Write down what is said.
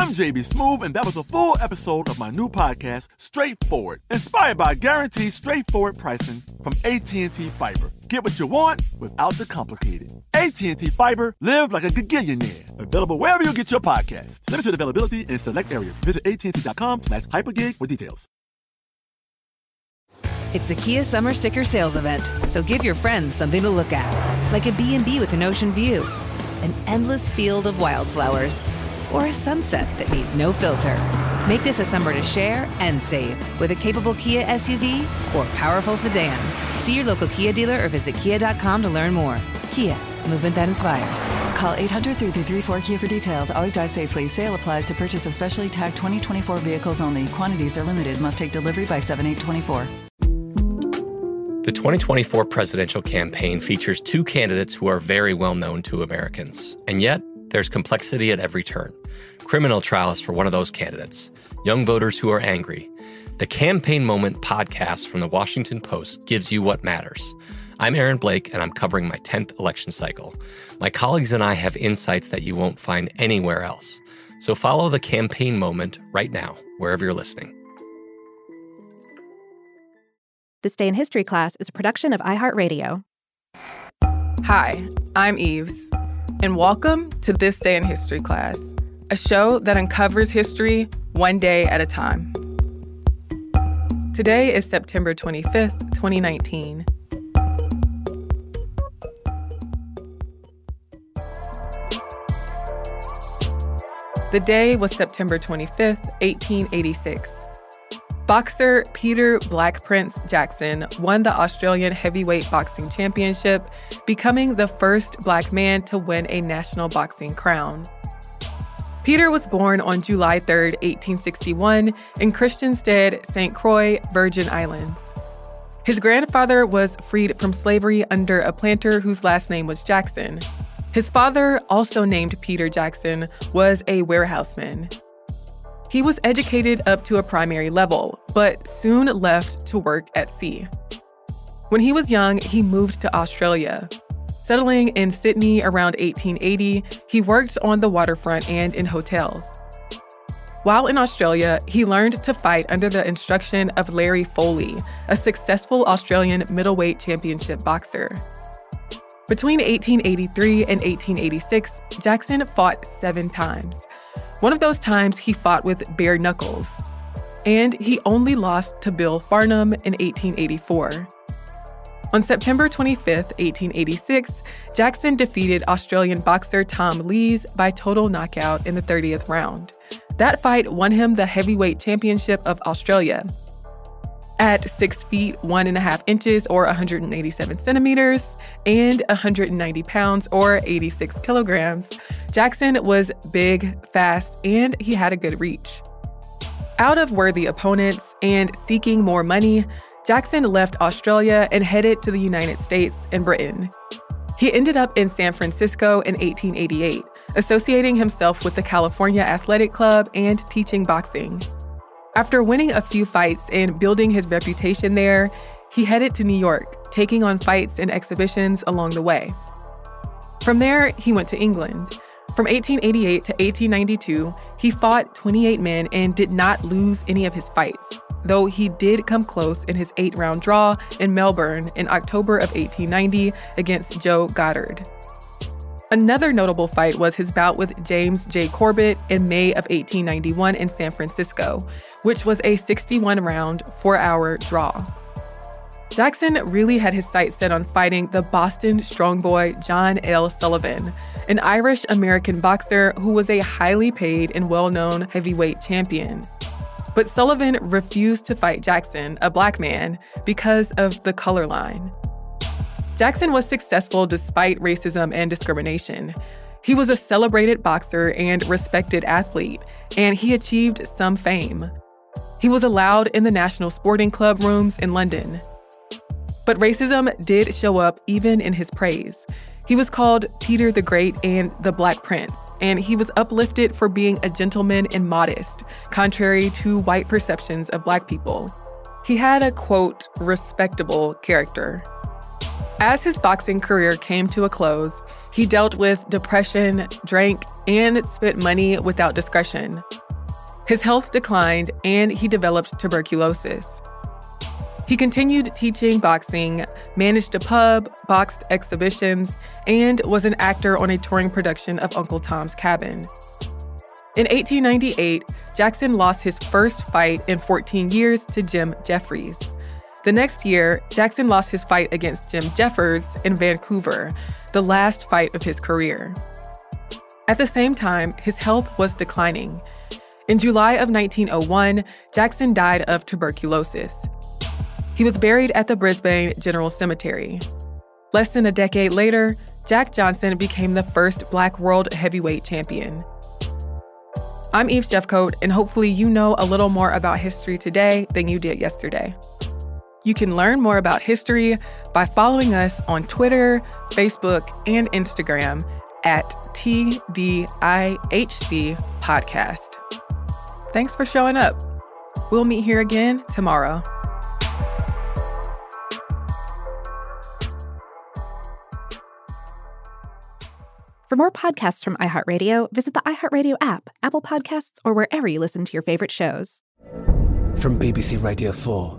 I'm JB Smoove, and that was a full episode of my new podcast, Straightforward, inspired by guaranteed straightforward pricing from AT&T Fiber. Get what you want without the complicated. AT&T Fiber, live like a gigillionaire. Available wherever you get your podcast. Limited availability in select areas. Visit AT&T.com slash hypergig for details. It's the Kia Summer Sticker Sales Event, so give your friends something to look at. Like a B&B with an ocean view, an endless field of wildflowers, or a sunset that needs no filter. Make this a summer to share and save with a capable Kia SUV or powerful sedan. See your local Kia dealer or visit kia.com to learn more. Kia, movement that inspires. Call 800 334 Kia for details. Always drive safely. Sale applies to purchase of specially tagged 2024 vehicles only. Quantities are limited. Must take delivery by 7824. The 2024 presidential campaign features two candidates who are very well known to Americans. And yet, there's complexity at every turn. Criminal trials for one of those candidates, young voters who are angry. The Campaign Moment podcast from the Washington Post gives you what matters. I'm Aaron Blake, and I'm covering my 10th election cycle. My colleagues and I have insights that you won't find anywhere else. So follow the Campaign Moment right now, wherever you're listening. This Day in History class is a production of iHeartRadio. Hi, I'm Eves, and welcome to This Day in History class, a show that uncovers history one day at a time. Today is September 25th, 2019. The day was September 25th, 1886. Boxer Peter Black Prince Jackson won the Australian Heavyweight Boxing Championship, becoming the first black man to win a national boxing crown. Peter was born on July 3, 1861, in Christiansted, St. Croix, Virgin Islands. His grandfather was freed from slavery under a planter whose last name was Jackson. His father, also named Peter Jackson, was a warehouseman. He was educated up to a primary level, but soon left to work at sea. When he was young, he moved to Australia. Settling in Sydney around 1880, he worked on the waterfront and in hotels. While in Australia, he learned to fight under the instruction of Larry Foley, a successful Australian middleweight championship boxer. Between 1883 and 1886, Jackson fought seven times, one of those times he fought with bare knuckles. And he only lost to Bill Farnan in 1884. On September 25, 1886, Jackson defeated Australian boxer Tom Lees by total knockout in the 30th round. That fight won him the heavyweight championship of Australia. At 6 feet 1.5 inches or 187 centimeters and 190 pounds or 86 kilograms, Jackson was big, fast, and he had a good reach. Out of worthy opponents and seeking more money, Jackson left Australia and headed to the United States and Britain. He ended up in San Francisco in 1888, associating himself with the California Athletic Club and teaching boxing. After winning a few fights and building his reputation there, he headed to New York, taking on fights and exhibitions along the way. From there, he went to England. From 1888 to 1892, he fought 28 men and did not lose any of his fights, though he did come close in his eight round draw in Melbourne in October of 1890 against Joe Goddard. Another notable fight was his bout with James J. Corbett in May of 1891 in San Francisco, which was a 61 round, four hour draw. Jackson really had his sights set on fighting the Boston strong boy John L. Sullivan, an Irish American boxer who was a highly paid and well known heavyweight champion. But Sullivan refused to fight Jackson, a black man, because of the color line. Jackson was successful despite racism and discrimination. He was a celebrated boxer and respected athlete, and he achieved some fame. He was allowed in the National Sporting Club rooms in London. But racism did show up even in his praise. He was called Peter the Great and the Black Prince, and he was uplifted for being a gentleman and modest, contrary to white perceptions of black people. He had a quote, respectable character. As his boxing career came to a close, he dealt with depression, drank, and spent money without discretion. His health declined and he developed tuberculosis. He continued teaching boxing, managed a pub, boxed exhibitions, and was an actor on a touring production of Uncle Tom's Cabin. In 1898, Jackson lost his first fight in 14 years to Jim Jeffries. The next year, Jackson lost his fight against Jim Jeffords in Vancouver, the last fight of his career. At the same time, his health was declining. In July of 1901, Jackson died of tuberculosis. He was buried at the Brisbane General Cemetery. Less than a decade later, Jack Johnson became the first Black World Heavyweight Champion. I'm Eves Jeffcoat, and hopefully, you know a little more about history today than you did yesterday. You can learn more about history by following us on Twitter, Facebook, and Instagram at TDIHC Podcast. Thanks for showing up. We'll meet here again tomorrow. For more podcasts from iHeartRadio, visit the iHeartRadio app, Apple Podcasts, or wherever you listen to your favorite shows. From BBC Radio 4,